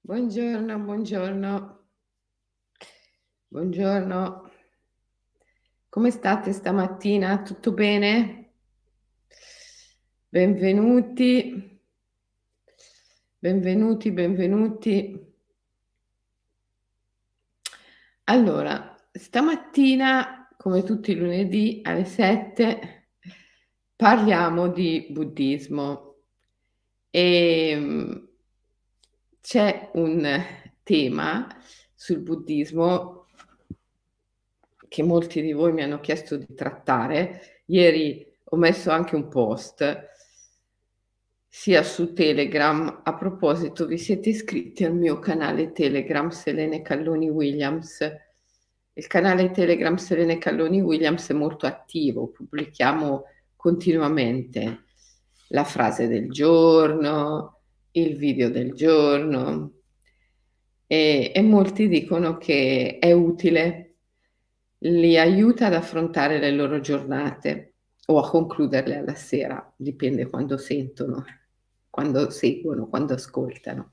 Buongiorno, buongiorno. Buongiorno. Come state stamattina? Tutto bene? Benvenuti. Benvenuti, benvenuti. Allora, stamattina, come tutti i lunedì alle 7, parliamo di buddismo e ehm, c'è un tema sul buddismo che molti di voi mi hanno chiesto di trattare. Ieri ho messo anche un post sia su Telegram. A proposito, vi siete iscritti al mio canale Telegram Selene Calloni Williams. Il canale Telegram Selene Calloni Williams è molto attivo, pubblichiamo continuamente la frase del giorno, il video del giorno e, e molti dicono che è utile, li aiuta ad affrontare le loro giornate o a concluderle alla sera, dipende quando sentono, quando seguono, quando ascoltano.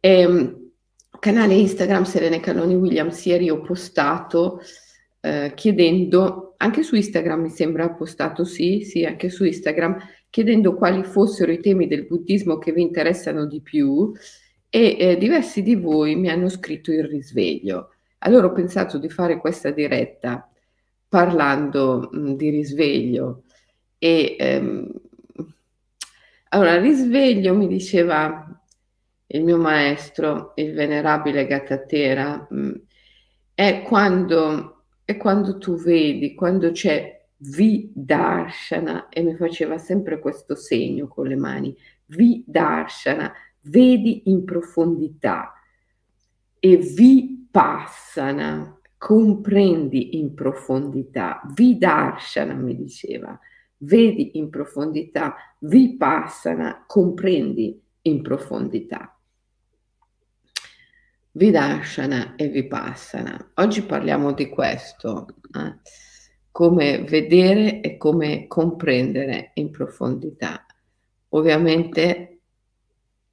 E, ehm, canale Instagram Serene Canoni Williams, ieri ho postato eh, chiedendo, anche su Instagram mi sembra postato, sì, sì, anche su Instagram, chiedendo quali fossero i temi del buddismo che vi interessano di più e eh, diversi di voi mi hanno scritto il risveglio. Allora ho pensato di fare questa diretta parlando mh, di risveglio e ehm, allora risveglio mi diceva il mio maestro, il venerabile Gattatera, mh, è quando, è quando tu vedi, quando c'è Vidarshana e mi faceva sempre questo segno con le mani, Vidarshana, vedi in profondità e Vipassana, comprendi in profondità, Vidarshana mi diceva, vedi in profondità, Vipassana, comprendi in profondità. Vidarshana e Vipassana. Oggi parliamo di questo. Eh? Come vedere e come comprendere in profondità. Ovviamente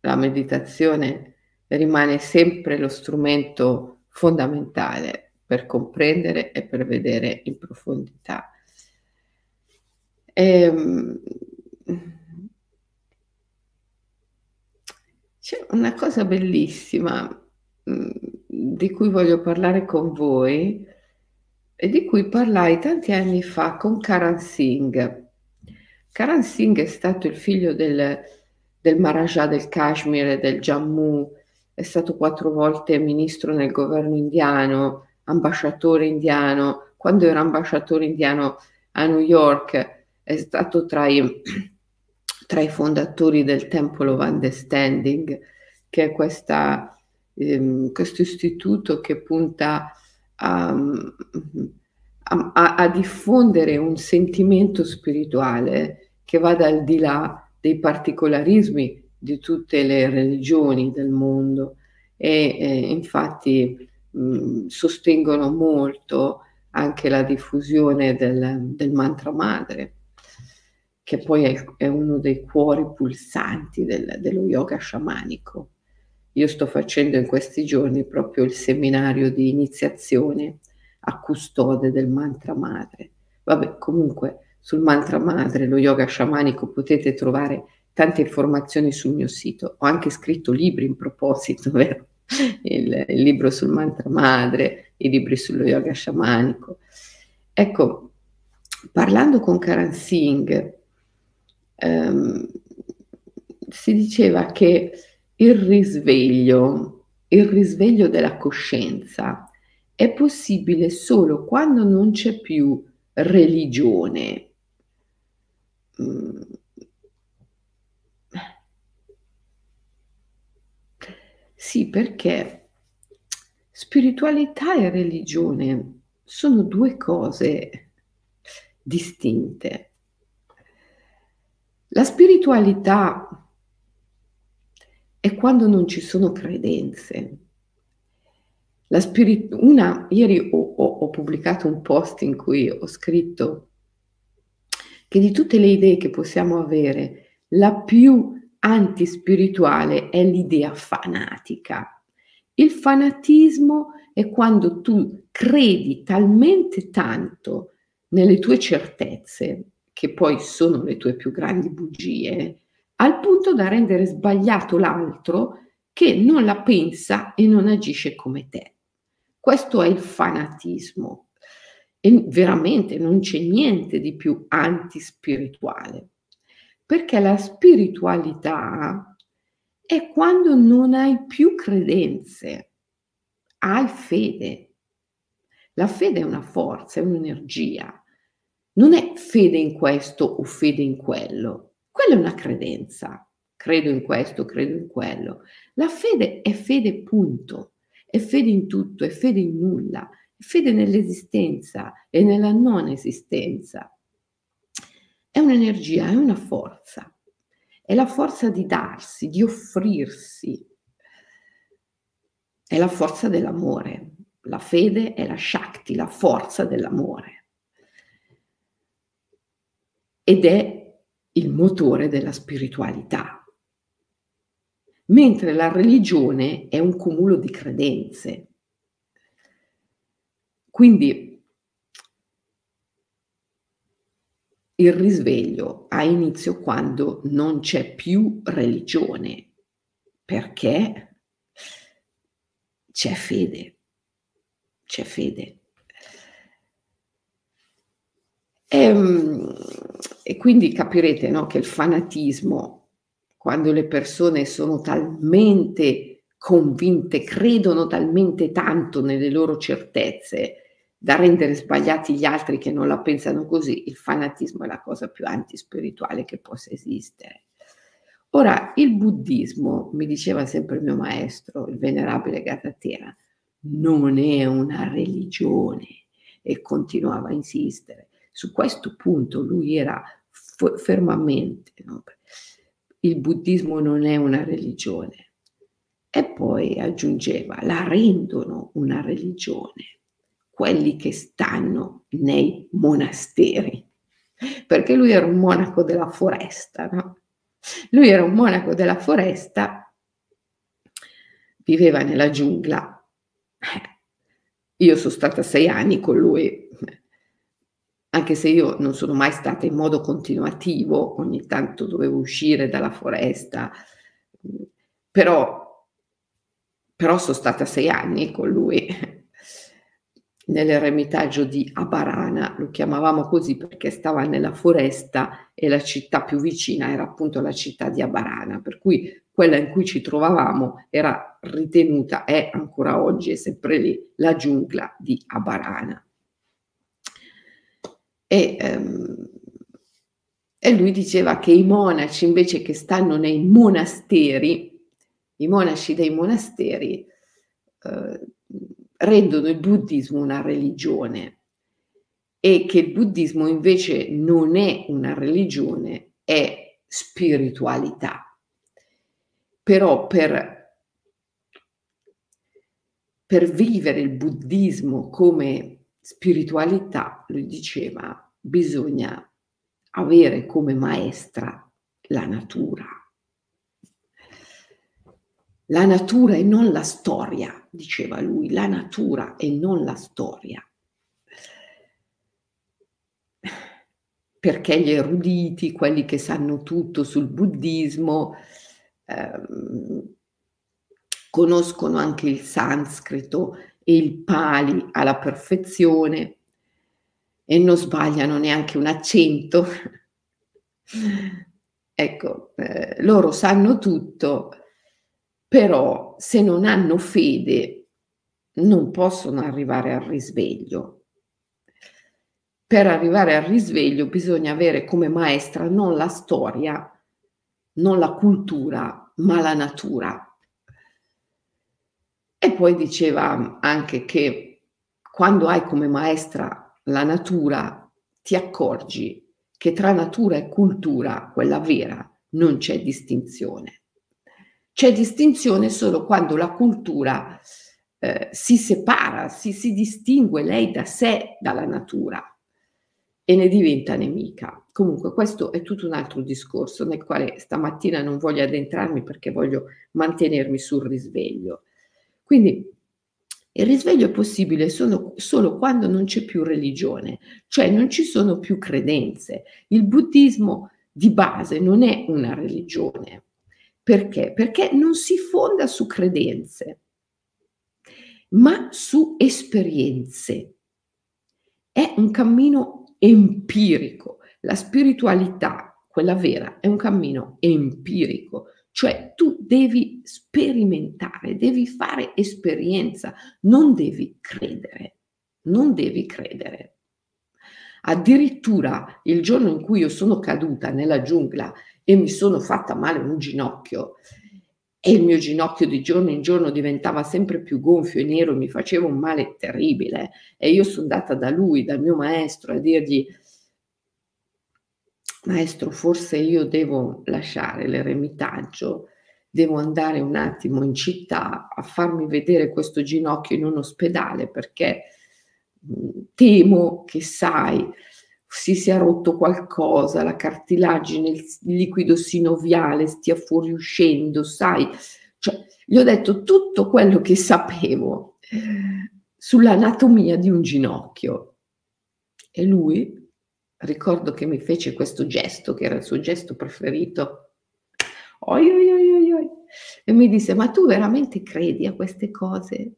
la meditazione rimane sempre lo strumento fondamentale per comprendere e per vedere in profondità. E, ehm, c'è una cosa bellissima mm, di cui voglio parlare con voi e di cui parlai tanti anni fa con Karan Singh. Karan Singh è stato il figlio del, del Maharaja del Kashmir e del Jammu, è stato quattro volte ministro nel governo indiano, ambasciatore indiano. Quando era ambasciatore indiano a New York è stato tra i, tra i fondatori del Temple of Understanding, che è questa, ehm, questo istituto che punta a, a, a, diffondere un sentimento spirituale che vada al di là dei particolarismi di tutte le religioni del mondo e eh, infatti mh, sostengono molto anche la diffusione del, del mantra madre che poi è, è, uno dei cuori pulsanti del, dello yoga sciamanico. Io sto facendo in questi giorni proprio il seminario di iniziazione a custode del mantra madre. Vabbè, comunque sul mantra madre, lo yoga sciamanico, potete trovare tante informazioni sul mio sito. Ho anche scritto libri in proposito, vero? Il, il libro sul mantra madre, i libri sullo yoga sciamanico. Ecco, parlando con Karan Singh, ehm, si diceva che il risveglio, il risveglio della coscienza è possibile solo quando non c'è più religione. Mm. Sì, perché spiritualità e religione sono due cose distinte. La spiritualità è quando non ci sono credenze. Spirit- una, ieri ho, ho, ho pubblicato un post in cui ho scritto che di tutte le idee che possiamo avere, la più antispirituale è l'idea fanatica. Il fanatismo è quando tu credi talmente tanto nelle tue certezze, che poi sono le tue più grandi bugie, al punto da rendere sbagliato l'altro che non la pensa e non agisce come te. Questo è il fanatismo. E veramente non c'è niente di più antispirituale. Perché la spiritualità è quando non hai più credenze, hai fede. La fede è una forza, è un'energia. Non è fede in questo o fede in quello. Quella è una credenza. Credo in questo, credo in quello. La fede è fede punto. È fede in tutto, è fede in nulla, è fede nell'esistenza e nella non esistenza. È un'energia, è una forza. È la forza di darsi, di offrirsi. È la forza dell'amore. La fede è la Shakti, la forza dell'amore. Ed è il motore della spiritualità. Mentre la religione è un cumulo di credenze. Quindi il risveglio ha inizio quando non c'è più religione, perché c'è fede, c'è fede. E, ehm, e quindi capirete no, che il fanatismo, quando le persone sono talmente convinte, credono talmente tanto nelle loro certezze, da rendere sbagliati gli altri che non la pensano così, il fanatismo è la cosa più antispirituale che possa esistere. Ora, il buddismo, mi diceva sempre il mio maestro, il venerabile Gatatera, non è una religione e continuava a insistere. Su questo punto lui era f- fermamente, no? il buddismo non è una religione. E poi aggiungeva, la rendono una religione quelli che stanno nei monasteri, perché lui era un monaco della foresta, no? Lui era un monaco della foresta, viveva nella giungla. Io sono stata sei anni con lui, anche se io non sono mai stata in modo continuativo, ogni tanto dovevo uscire dalla foresta, però, però sono stata sei anni con lui nell'eremitaggio di Abarana, lo chiamavamo così perché stava nella foresta e la città più vicina era appunto la città di Abarana, per cui quella in cui ci trovavamo era ritenuta, è ancora oggi, è sempre lì, la giungla di Abarana. E, um, e lui diceva che i monaci invece che stanno nei monasteri, i monaci dei monasteri, uh, rendono il buddismo una religione e che il buddismo invece non è una religione, è spiritualità. Però per, per vivere il buddismo come spiritualità, lui diceva, bisogna avere come maestra la natura. La natura e non la storia diceva lui, la natura e non la storia. Perché gli eruditi, quelli che sanno tutto sul buddismo, ehm, conoscono anche il sanscrito e il pali alla perfezione e non sbagliano neanche un accento. ecco, eh, loro sanno tutto però se non hanno fede non possono arrivare al risveglio. Per arrivare al risveglio bisogna avere come maestra non la storia, non la cultura, ma la natura. E poi diceva anche che quando hai come maestra la natura, ti accorgi che tra natura e cultura, quella vera, non c'è distinzione. C'è distinzione solo quando la cultura eh, si separa, si, si distingue lei da sé dalla natura. e ne diventa nemica. Comunque questo è tutto un altro discorso nel quale stamattina non voglio addentrarmi perché voglio mantenermi sul risveglio. Quindi il risveglio è possibile solo, solo, quando non c'è più religione, cioè non ci sono più credenze. Il buddismo di base non è una religione. Perché? Perché non si fonda su credenze, ma su esperienze. È un cammino empirico. La spiritualità, quella vera, è un cammino empirico, cioè tu devi sperimentare, devi fare esperienza, non devi credere, non devi credere. Addirittura il giorno in cui io sono caduta nella giungla e mi sono fatta male un ginocchio e il mio ginocchio di giorno in giorno diventava sempre più gonfio e nero mi faceva un male terribile e io sono andata da lui, dal mio maestro a dirgli maestro, forse io devo lasciare l'eremitaggio, devo andare un attimo in città a farmi vedere questo ginocchio in un ospedale perché mhmm, temo che, sai, si sia rotto qualcosa, la cartilagine, il liquido sinoviale stia fuoriuscendo, sai. Cioè, gli ho detto tutto quello che sapevo sull'anatomia di un ginocchio. E lui ricordo che mi fece questo gesto, che era il suo gesto preferito. Oi, oi, oi, oi, E mi disse, ma tu veramente credi a queste cose?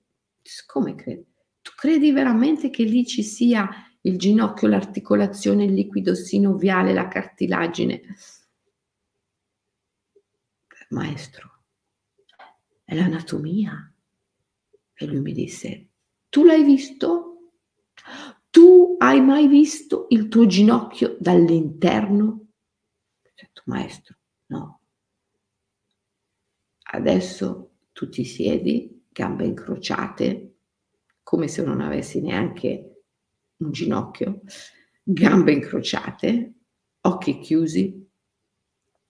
Come credi? Tu credi veramente che lì ci sia il ginocchio, l'articolazione, il liquido sinoviale, la cartilagine? Maestro, è l'anatomia. E lui mi disse, tu l'hai visto? Tu hai mai visto il tuo ginocchio dall'interno? Ho detto, maestro, no. Adesso tu ti siedi, gambe incrociate, come se non avessi neanche un ginocchio, gambe incrociate, occhi chiusi,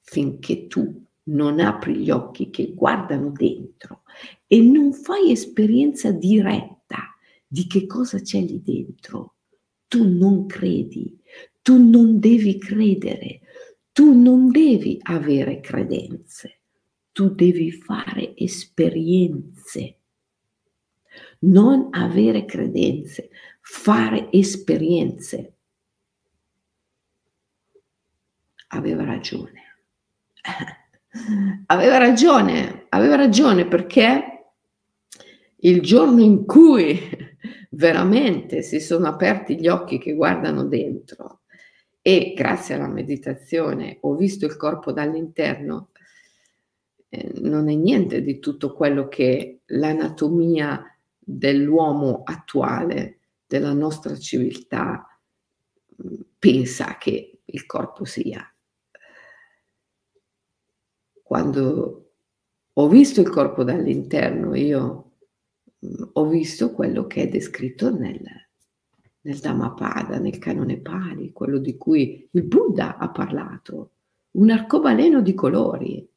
finché tu non apri gli occhi che guardano dentro e non fai esperienza diretta di che cosa c'è lì dentro tu non credi, tu non devi credere, tu non devi avere credenze, tu devi fare esperienze. Non avere credenze, fare esperienze. Aveva ragione. aveva ragione, aveva ragione perché il giorno in cui veramente si sono aperti gli occhi che guardano dentro e grazie alla meditazione ho visto il corpo dall'interno, eh, non è niente di tutto quello che l'anatomia dell'uomo attuale, della nostra civiltà, mm, pensa che il corpo sia. Quando ho visto il corpo dall'interno, io ho visto quello che è descritto nel, nel Dhammapada, nel canone Pali, quello di cui il Buddha ha parlato, un arcobaleno di colori.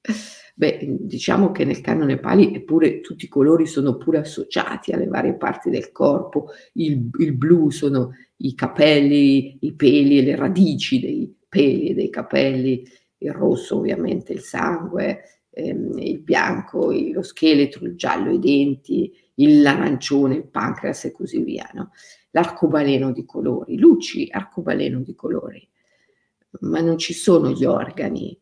Beh, diciamo che nel canone Pali eppure tutti i colori sono pure associati alle varie parti del corpo, il, il blu sono i capelli, i peli e le radici dei peli e dei capelli, il rosso ovviamente il sangue, ehm, il bianco, lo scheletro, il giallo, i denti, l'arancione, il pancreas e così via. No? L'arcobaleno di colori, luci, arcobaleno di colori, ma non ci sono gli organi.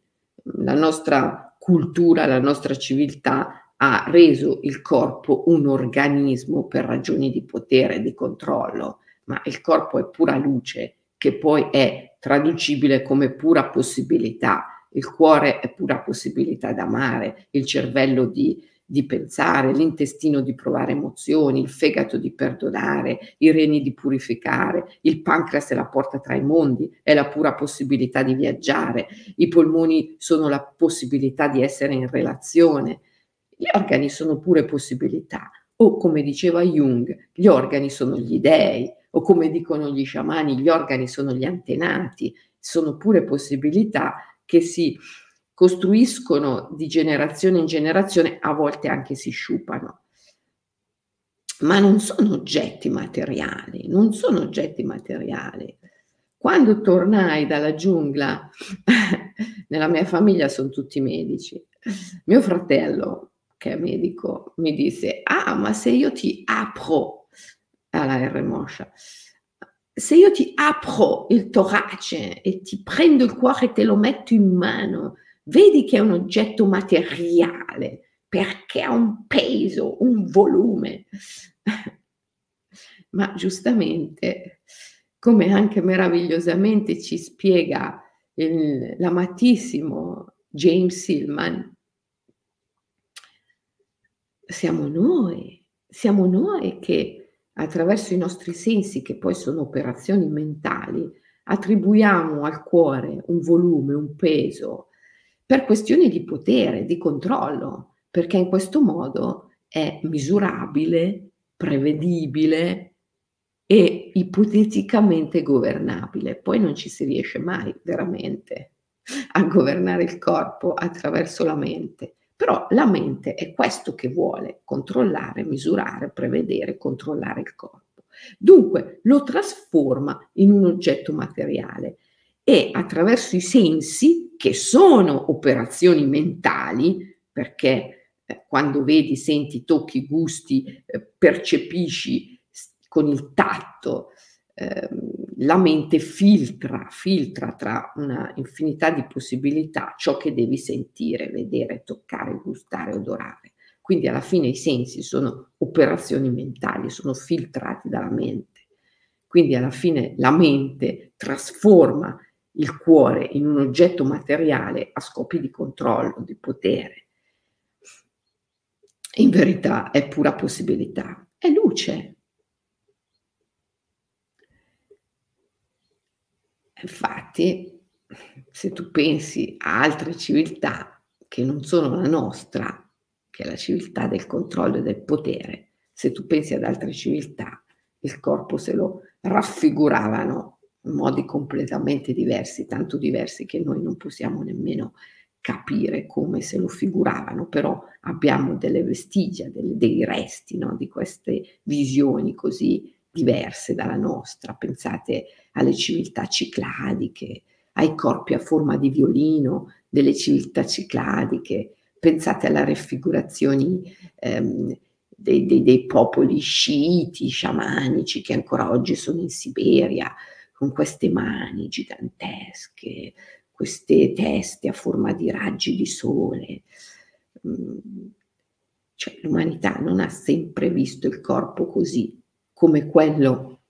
La nostra cultura, la nostra civiltà ha reso il corpo un organismo per ragioni di potere di controllo, ma il corpo è pura luce che poi è traducibile come pura possibilità il cuore è pura possibilità d'amare, il cervello di, di pensare, l'intestino di provare emozioni, il fegato di perdonare, i reni di purificare, il pancreas è la porta tra i mondi, è la pura possibilità di viaggiare, i polmoni sono la possibilità di essere in relazione, gli organi sono pure possibilità. O come diceva Jung, gli organi sono gli dei, o come dicono gli sciamani, gli organi sono gli antenati, sono pure possibilità che si costruiscono di generazione in generazione, a volte anche si sciupano. Ma non sono oggetti materiali, non sono oggetti materiali. Quando tornai dalla giungla, nella mia famiglia sono tutti medici, mio fratello, che è medico, mi disse, ah, ma se io ti apro, alla R moscia, se io ti apro il torace e ti prendo il cuore e te lo metto in mano, vedi che è un oggetto materiale perché ha un peso, un volume. Ma giustamente, come anche meravigliosamente ci spiega il, l'amatissimo James Hillman, siamo noi, siamo noi che attraverso i nostri sensi, che poi sono operazioni mentali, attribuiamo al cuore un volume, un peso, per questioni di potere, di controllo, perché in questo modo è misurabile, prevedibile e ipoteticamente governabile. Poi non ci si riesce mai veramente a governare il corpo attraverso la mente. Però la mente è questo che vuole, controllare, misurare, prevedere, controllare il corpo. Dunque lo trasforma in un oggetto materiale e attraverso i sensi, che sono operazioni mentali, perché eh, quando vedi, senti, tocchi, gusti, eh, percepisci con il tatto, Ehm, la mente filtra, filtra tra una infinità di possibilità ciò che devi sentire, vedere, toccare, gustare, odorare. Quindi alla fine i sensi sono operazioni mentali, sono filtrati dalla mente. Quindi alla fine la mente trasforma il cuore in un oggetto materiale a scopi di controllo, di potere. In verità è pura possibilità, è luce, Infatti, se tu pensi a altre civiltà che non sono la nostra, che è la civiltà del controllo e del potere, se tu pensi ad altre civiltà, il corpo se lo raffiguravano in modi completamente diversi, tanto diversi che noi non possiamo nemmeno capire come se lo figuravano, però abbiamo delle vestigia, delle, dei resti no, di queste visioni così diverse dalla nostra. Pensate alle civiltà cicladiche, ai corpi a forma di violino delle civiltà cicladiche, pensate alle raffigurazioni ehm, dei, dei, dei, popoli sciiti, sciamanici che ancora oggi sono in Siberia, con queste mani gigantesche, queste teste a forma di raggi di sole. Mm, cioè, l'umanità non ha sempre visto il corpo così, come quello,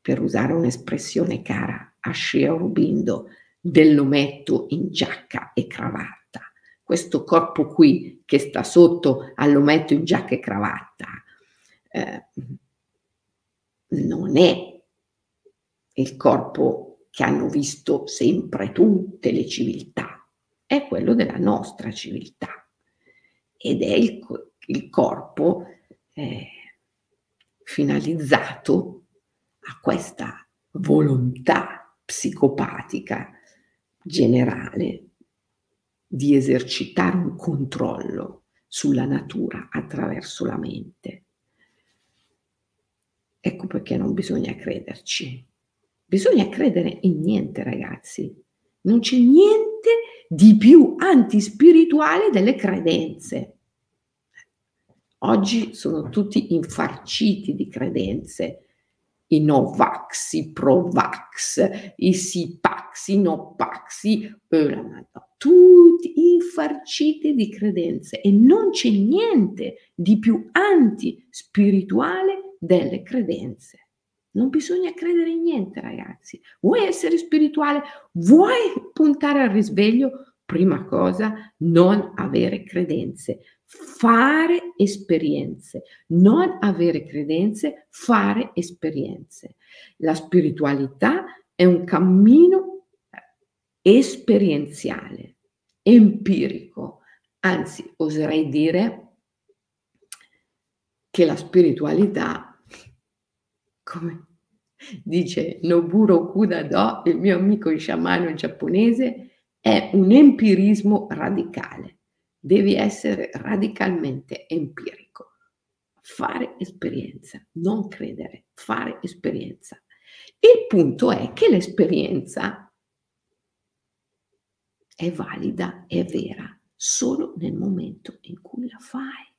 per usare un'espressione cara a Sciaurubindo, dell'ometto in giacca e cravatta. Questo corpo qui che sta sotto all'ometto in giacca e cravatta eh, non è il corpo che hanno visto sempre tutte le civiltà, è quello della nostra civiltà ed è il, il corpo eh, finalizzato a questa volontà psicopatica generale di esercitare un controllo sulla natura attraverso la mente. Ecco perché non bisogna crederci. Bisogna credere in niente, ragazzi. Non c'è niente di più antispirituale delle credenze. Oggi sono tutti infarciti di credenze, i Novax, i Provax, i Sipax, i Nopax, i tutti infarciti di credenze e non c'è niente di più antispirituale delle credenze. Non bisogna credere in niente, ragazzi. Vuoi essere spirituale? Vuoi puntare al risveglio? Prima cosa, non avere credenze fare esperienze, non avere credenze, fare esperienze. La spiritualità è un cammino esperienziale, empirico, anzi oserei dire che la spiritualità, come dice Noburo Kudado, il mio amico sciamano giapponese, è un empirismo radicale devi essere radicalmente empirico, fare esperienza, non credere, fare esperienza. Il punto è che l'esperienza è valida, è vera, solo nel momento in cui la fai.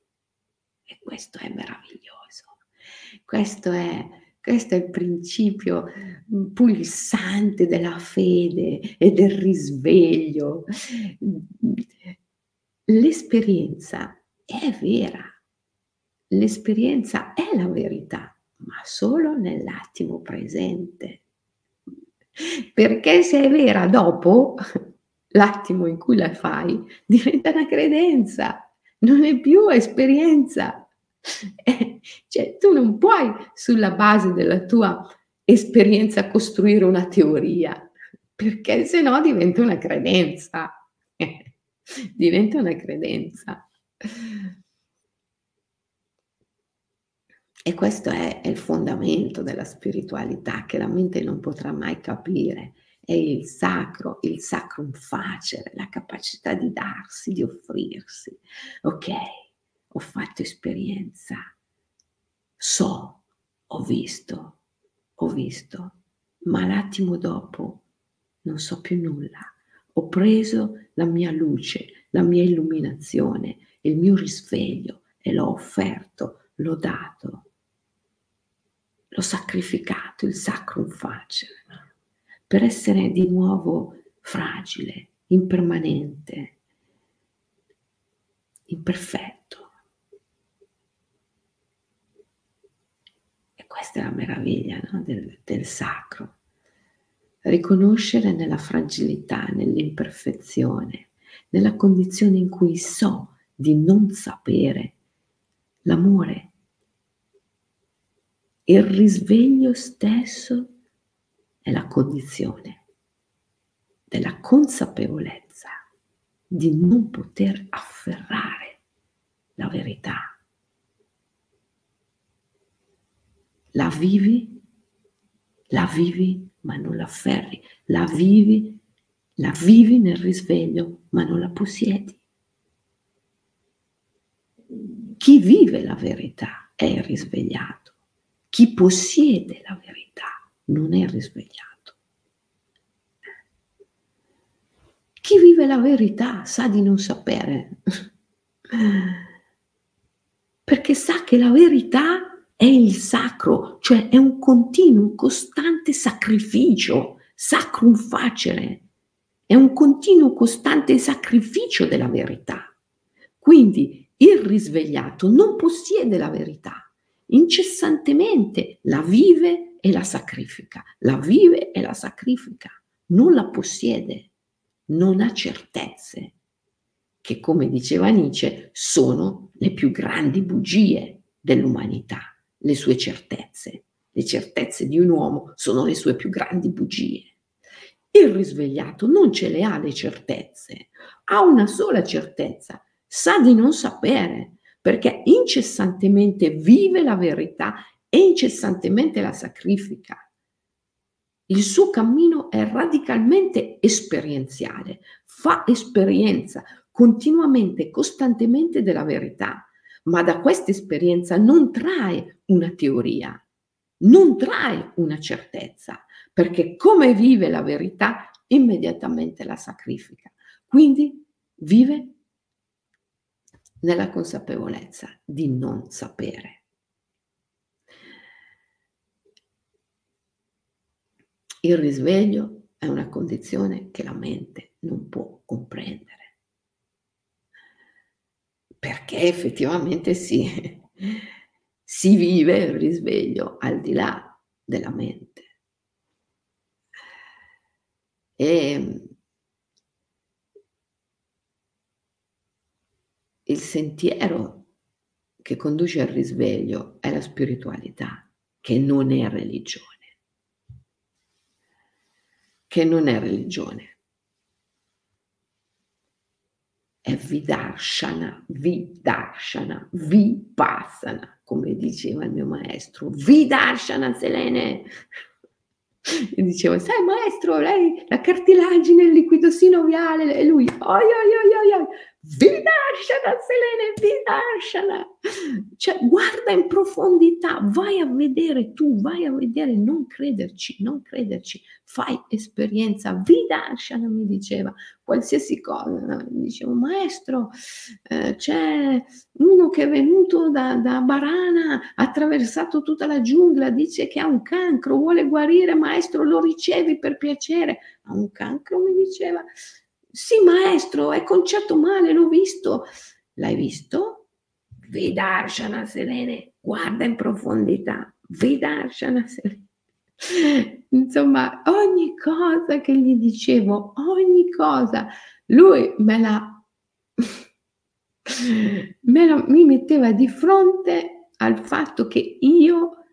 E questo è meraviglioso. Questo è, questo è il principio pulsante della fede e del risveglio. L'esperienza è vera, l'esperienza è la verità, ma solo nell'attimo presente. Perché se è vera dopo, l'attimo in cui la fai diventa una credenza, non è più esperienza. Eh, cioè, tu non puoi sulla base della tua esperienza costruire una teoria, perché se no diventa una credenza. Diventa una credenza. E questo è, è il fondamento della spiritualità che la mente non potrà mai capire è il sacro, il sacrum facere, la capacità di darsi, di offrirsi. Ok, ho fatto esperienza, so, ho visto, ho visto, ma l'attimo dopo non so più nulla. Ho preso la mia luce, la mia illuminazione, il mio risveglio e l'ho offerto, l'ho dato, l'ho sacrificato, il sacrum facere per essere di nuovo fragile, impermanente, imperfetto. E questa è la meraviglia no? del, del sacro. Riconoscere nella fragilità, nell'imperfezione, nella condizione in cui so di non sapere l'amore, il risveglio stesso è la condizione della consapevolezza di non poter afferrare la verità. La vivi, la vivi ma non la afferri, la vivi, la vivi nel risveglio ma non la possiedi. Chi vive la verità è risvegliato, chi possiede la verità non è risvegliato. Chi vive la verità sa di non sapere, perché sa che la verità è il sacro, cioè è un continuo, costante sacrificio, sacrum facere, è un continuo, costante sacrificio della verità. Quindi il risvegliato non possiede la verità, incessantemente la vive e la sacrifica, la vive e la sacrifica, non la possiede, non ha certezze, che come diceva Nietzsche sono le più grandi bugie dell'umanità, le sue certezze. Le certezze di un uomo sono le sue più grandi bugie. Il risvegliato non ce le ha le certezze, ha una sola certezza, sa di non sapere, perché incessantemente vive la verità e incessantemente la sacrifica. Il suo cammino è radicalmente esperienziale, fa esperienza continuamente, costantemente della verità, ma da questa esperienza non trae una teoria, non trae una certezza, perché come vive la verità, immediatamente la sacrifica. Quindi vive nella consapevolezza di non sapere. Il risveglio è una condizione che la mente non può comprendere, perché effettivamente si, si vive il risveglio al di là della mente. E il sentiero che conduce al risveglio è la spiritualità, che non è religione che non è religione. È vidarshana, vidarshana, vipassana, come diceva il mio maestro, vidarshana Selene. E dicevo, sai maestro, lei la cartilagine, il liquido sinoviale, e lui, oi oi oi oi, oi Vidarsana, Selene, Vidarsana. Cioè, guarda in profondità, vai a vedere tu, vai a vedere, non crederci, non crederci, fai esperienza. Vidarsana mi diceva, qualsiasi cosa. Dicevo, maestro, eh, c'è uno che è venuto da, da Barana, ha attraversato tutta la giungla, dice che ha un cancro, vuole guarire, maestro, lo ricevi per piacere. Ha un cancro, mi diceva. Sì, maestro, è conciato male, l'ho visto. L'hai visto? Vedarshana Selene, guarda in profondità. Vedarshana Selene. Insomma, ogni cosa che gli dicevo, ogni cosa, lui me la, me la mi metteva di fronte al fatto che io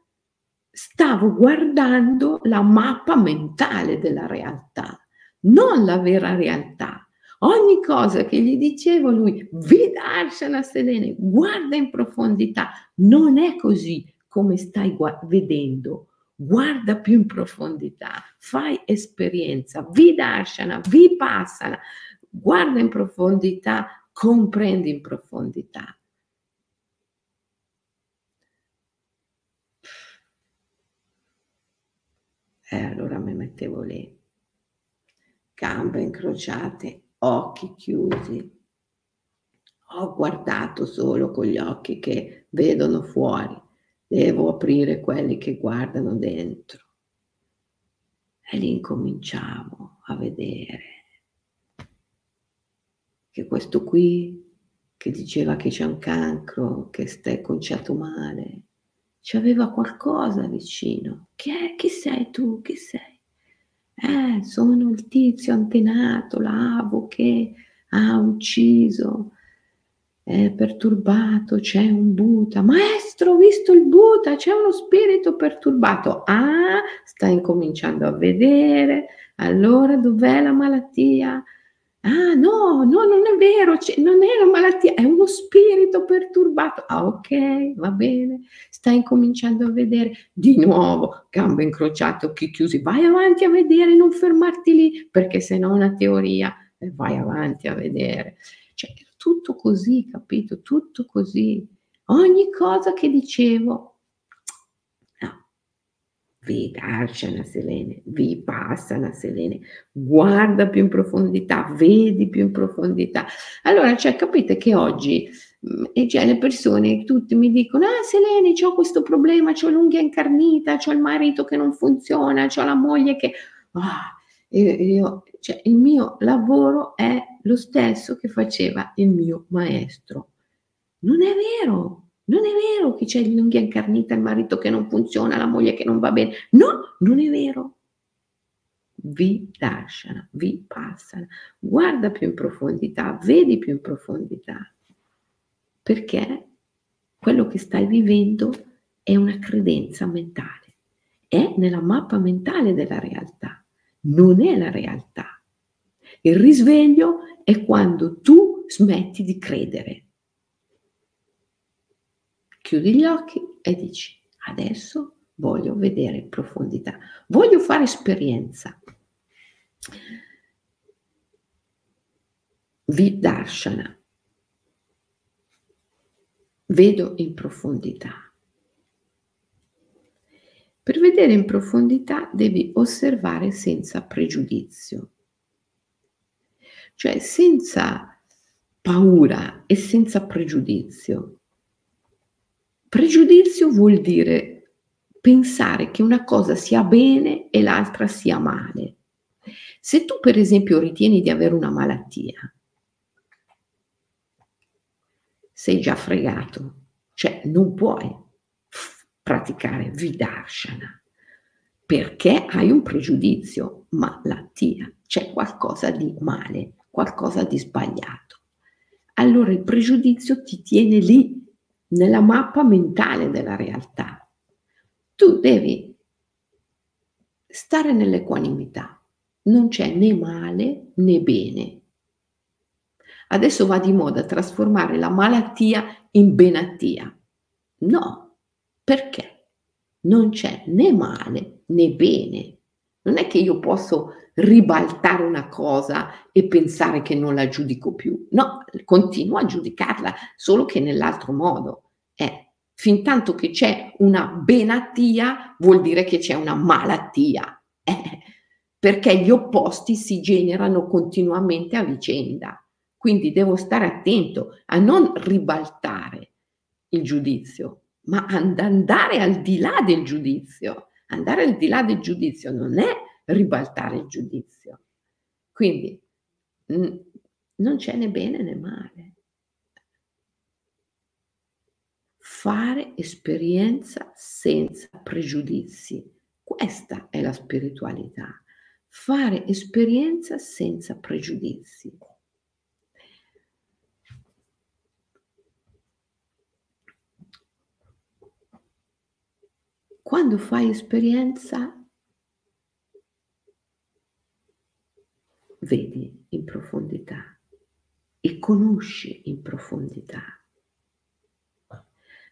stavo guardando la mappa mentale della realtà non la vera realtà. Ogni cosa che gli dicevo lui, vidarsela Selene, guarda in profondità, non è così come stai gu- vedendo. Guarda più in profondità, fai esperienza, vidarsana, vipassana, guarda in profondità, comprendi in profondità. E allora mi mettevo lì gambe incrociate, occhi chiusi. Ho guardato solo con gli occhi che vedono fuori, devo aprire quelli che guardano dentro. E lì incominciavo a vedere che questo qui che diceva che c'è un cancro, che stai conciato male, ci aveva qualcosa vicino. Chi è? Chi sei tu? Chi sei? Eh, sono il tizio antenato, l'avo che ha ucciso, è perturbato, c'è un Buddha. Maestro, ho visto il Buddha, c'è uno spirito perturbato. Ah, sta incominciando a vedere. Allora dov'è la malattia? Ah, no, no, non è vero, non è una malattia, è uno spirito perturbato. Ah, ok, va bene. Stai incominciando a vedere di nuovo, gambe incrociate, occhi chiusi. Vai avanti a vedere, non fermarti lì, perché se no una teoria. E vai avanti a vedere. Cioè, tutto così, capito? Tutto così. Ogni cosa che dicevo Vidarsana Selene, Vipassana Selene, guarda più in profondità, vedi più in profondità. Allora, cioè, capite che oggi mm, e cioè, le persone tutti mi dicono: Ah, Selene, ho questo problema, ho l'unghia incarnita, ho il marito che non funziona, ho la moglie che. Ah, io, cioè, il mio lavoro è lo stesso che faceva il mio maestro. Non è vero, non è vero che c'è l'unghia incarnita, il marito che non funziona, la moglie che non va bene. No, non è vero. Vi lasciano, vi passano. Guarda più in profondità, vedi più in profondità. Perché quello che stai vivendo è una credenza mentale. È nella mappa mentale della realtà. Non è la realtà. Il risveglio è quando tu smetti di credere chiudi gli occhi e dici adesso voglio vedere in profondità, voglio fare esperienza. Vidarshana. Vedo in profondità. Per vedere in profondità devi osservare senza pregiudizio, cioè senza paura e senza pregiudizio. Pregiudizio vuol dire pensare che una cosa sia bene e l'altra sia male. Se tu per esempio ritieni di avere una malattia, sei già fregato, cioè non puoi praticare Vidarshana perché hai un pregiudizio, malattia, c'è qualcosa di male, qualcosa di sbagliato. Allora il pregiudizio ti tiene lì nella mappa mentale della realtà. Tu devi stare nell'equanimità. Non c'è né male né bene. Adesso va di moda trasformare la malattia in benattia. No, perché? Non c'è né male né bene. Non è che io posso ribaltare una cosa e pensare che non la giudico più. No, continuo a giudicarla, solo che nell'altro modo. Eh, fin tanto che c'è una benatia, vuol dire che c'è una malattia. Eh, perché gli opposti si generano continuamente a vicenda. Quindi devo stare attento a non ribaltare il giudizio, ma ad andare al di là del giudizio. Andare al di là del giudizio non è ribaltare il giudizio. Quindi non c'è né bene né male. Fare esperienza senza pregiudizi. Questa è la spiritualità fare esperienza senza pregiudizi. Quando fai esperienza, vedi in profondità e conosci in profondità.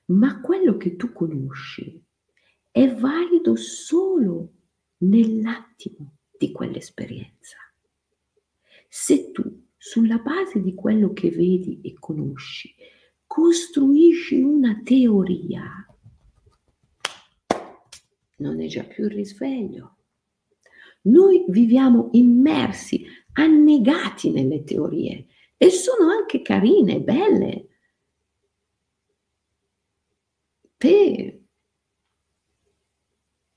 Ma quello che tu conosci è valido solo nell'attimo di quell'esperienza. Se tu, sulla base di quello che vedi e conosci, costruisci una teoria, non è già più il risveglio. Noi viviamo immersi, annegati nelle teorie e sono anche carine, belle. Te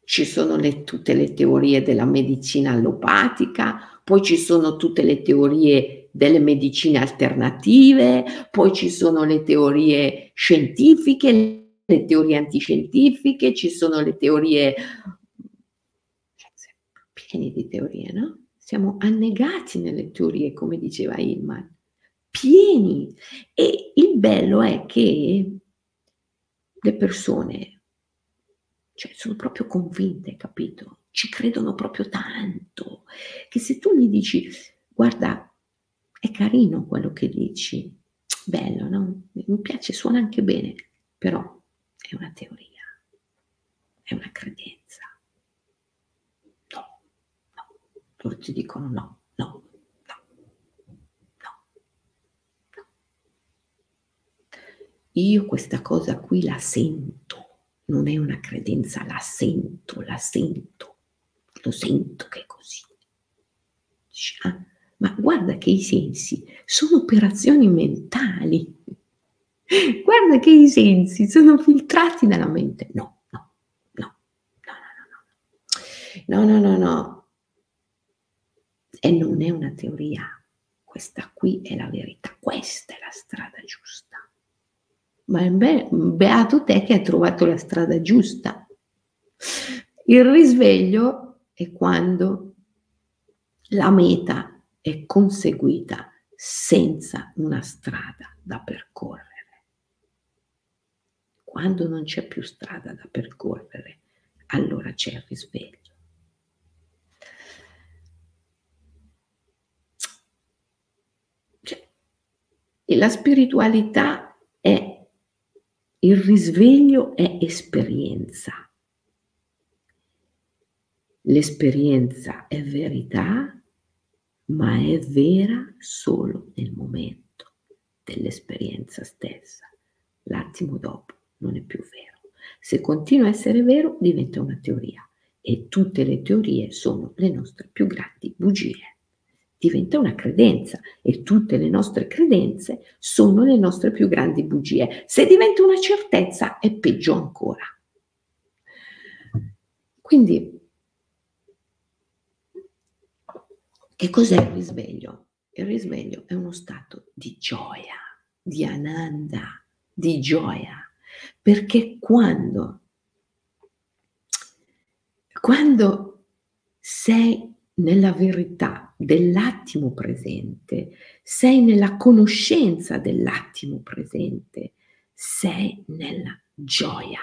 ci sono le, tutte le teorie della medicina allopatica, poi ci sono tutte le teorie delle medicine alternative, poi ci sono le teorie scientifiche, le teorie antiscientifiche, ci sono le teorie cioè, pieni di teorie, no? Siamo annegati nelle teorie, come diceva Ilman, pieni. E il bello è che le persone cioè, sono proprio convinte, capito? Ci credono proprio tanto, che se tu gli dici, guarda, è carino quello che dici, bello, no? Mi piace, suona anche bene, però è una teoria, è una credenza. No, no. Loro ti dicono no, no, no, no. Io questa cosa qui la sento non è una credenza, la sento, la sento, lo sento che è così. Ah, ma guarda che i sensi sono operazioni mentali. Guarda che i sensi sono filtrati dalla mente. No, no, no, no, no, no, no, no, no, no. E non è una teoria. Questa qui è la verità, questa è la strada giusta ma be- beato te che hai trovato la strada giusta. Il risveglio è quando la meta è conseguita senza una strada da percorrere. Quando non c'è più strada da percorrere, allora c'è il risveglio. Cioè, e la spiritualità è il risveglio è esperienza. L'esperienza è verità, ma è vera solo nel momento dell'esperienza stessa. L'attimo dopo non è più vero. Se continua a essere vero, diventa una teoria e tutte le teorie sono le nostre più grandi bugie diventa una credenza e tutte le nostre credenze sono le nostre più grandi bugie. Se diventa una certezza è peggio ancora. Quindi, che cos'è il risveglio? Il risveglio è uno stato di gioia, di ananda, di gioia, perché quando, quando sei nella verità dell'attimo presente, sei nella conoscenza dell'attimo presente, sei nella gioia.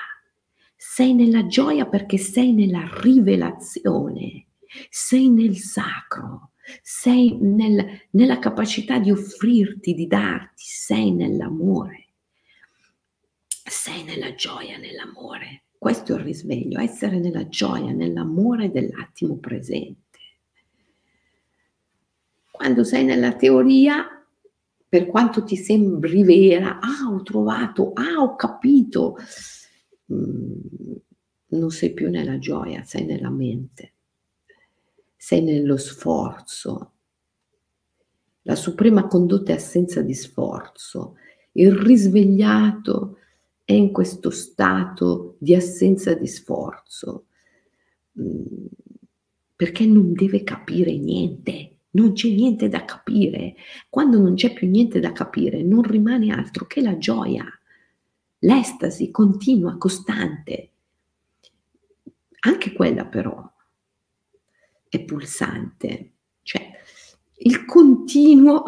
Sei nella gioia perché sei nella rivelazione, sei nel sacro, sei nel, nella capacità di offrirti, di darti, sei nell'amore, sei nella gioia, nell'amore. Questo è il risveglio, essere nella gioia, nell'amore dell'attimo presente. Quando sei nella teoria, per quanto ti sembri vera, ah, ho trovato, ah, ho capito, mm, non sei più nella gioia, sei nella mente, sei nello sforzo. La suprema condotta è assenza di sforzo. Il risvegliato è in questo stato di assenza di sforzo, mm, perché non deve capire niente, non c'è niente da capire. Quando non c'è più niente da capire, non rimane altro che la gioia, l'estasi continua, costante. Anche quella però è pulsante, cioè il continuo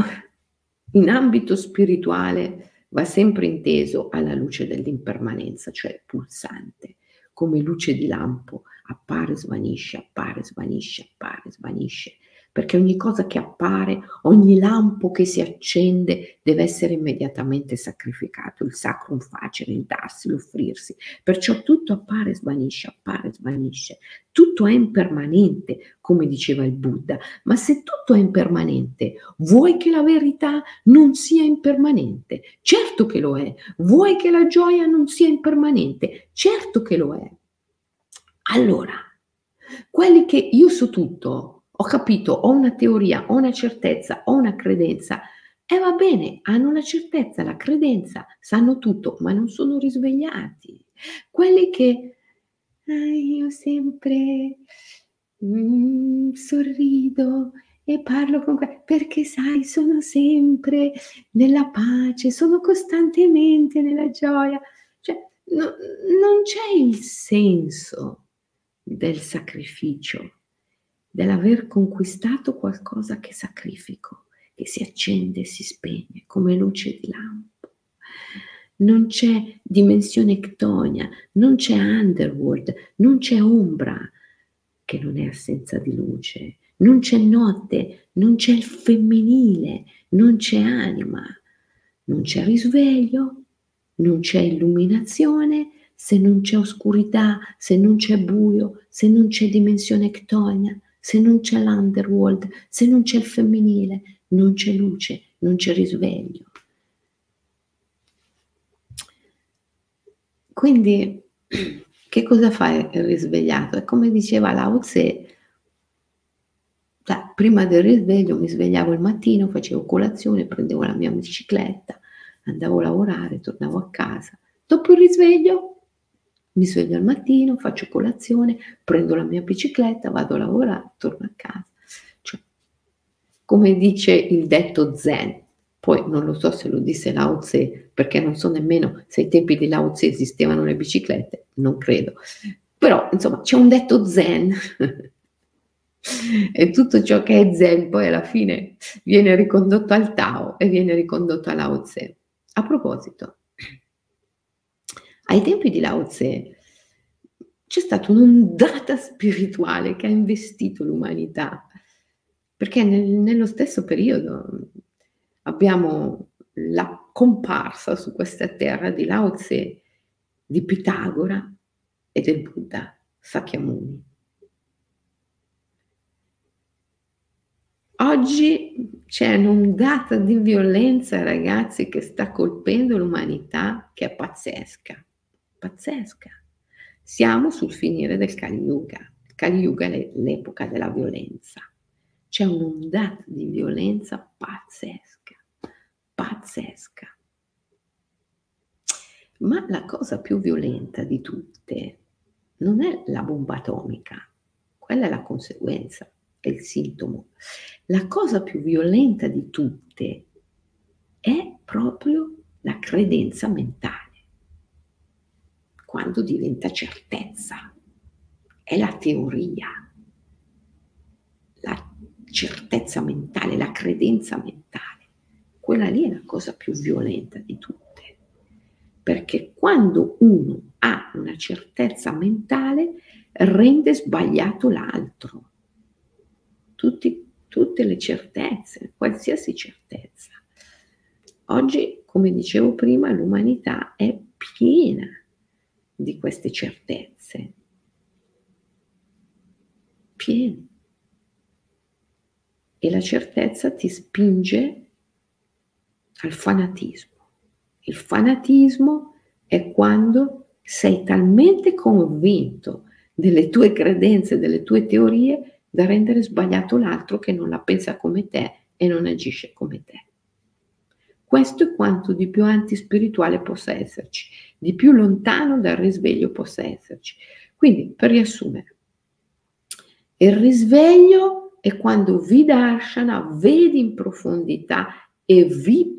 in ambito spirituale va sempre inteso alla luce dell'impermanenza, cioè pulsante, come luce di lampo, appare, svanisce, appare, svanisce, appare, svanisce perché ogni cosa che appare, ogni lampo che si accende deve essere immediatamente sacrificato, il sacrum facere, il darsi, l'offrirsi. Perciò tutto appare, svanisce, appare, svanisce. Tutto è impermanente, come diceva il Buddha, ma se tutto è impermanente, vuoi che la verità non sia impermanente? Certo che lo è. Vuoi che la gioia non sia impermanente? Certo che lo è. Allora, quelli che io so tutto, ho capito, ho una teoria, ho una certezza, ho una credenza. E va bene, hanno la certezza, la credenza, sanno tutto, ma non sono risvegliati. Quelli che ah, io sempre mm, sorrido e parlo con que- perché sai, sono sempre nella pace, sono costantemente nella gioia. Cioè, no, non c'è il senso del sacrificio dell'aver conquistato qualcosa che sacrifico, che si accende e si spegne come luce di lampo. Non c'è dimensione ctonia, non c'è underworld, non c'è ombra che non è assenza di luce, non c'è notte, non c'è il femminile, non c'è anima, non c'è risveglio, non c'è illuminazione, se non c'è oscurità, se non c'è buio, se non c'è dimensione ctonia, se non c'è l'underworld, se non c'è il femminile, non c'è luce, non c'è risveglio. Quindi, che cosa fa il risvegliato? È come diceva Lao Tse, prima del risveglio mi svegliavo il mattino, facevo colazione, prendevo la mia bicicletta, andavo a lavorare, tornavo a casa. Dopo il risveglio mi sveglio al mattino, faccio colazione, prendo la mia bicicletta, vado a lavorare, torno a casa. Cioè, come dice il detto zen, poi non lo so se lo disse Lao Tse, perché non so nemmeno se ai tempi di Lao Tse esistevano le biciclette, non credo. Però, insomma, c'è un detto zen. e tutto ciò che è zen poi alla fine viene ricondotto al Tao e viene ricondotto a Lao Tse. A proposito, ai tempi di Lao Tse c'è stata un'ondata spirituale che ha investito l'umanità, perché nel, nello stesso periodo abbiamo la comparsa su questa terra di Lao Tse, di Pitagora e del Buddha Sakyamuni. Oggi c'è un'ondata di violenza, ragazzi, che sta colpendo l'umanità, che è pazzesca pazzesca. Siamo sul finire del Kali Yuga. Il Kali Yuga è l'epoca della violenza. C'è un'ondata di violenza pazzesca, pazzesca. Ma la cosa più violenta di tutte non è la bomba atomica, quella è la conseguenza, è il sintomo. La cosa più violenta di tutte è proprio la credenza mentale quando diventa certezza. È la teoria, la certezza mentale, la credenza mentale. Quella lì è la cosa più violenta di tutte. Perché quando uno ha una certezza mentale, rende sbagliato l'altro. Tutti, tutte le certezze, qualsiasi certezza. Oggi, come dicevo prima, l'umanità è piena di queste certezze. Pieni. e la certezza ti spinge al fanatismo. Il fanatismo è quando sei talmente convinto delle tue credenze, delle tue teorie, da rendere sbagliato l'altro che non la pensa come te e non agisce come te. Questo è quanto di più antispirituale possa esserci, di più lontano dal risveglio possa esserci. Quindi, per riassumere, il risveglio è quando Vidarshana vedi in profondità e vi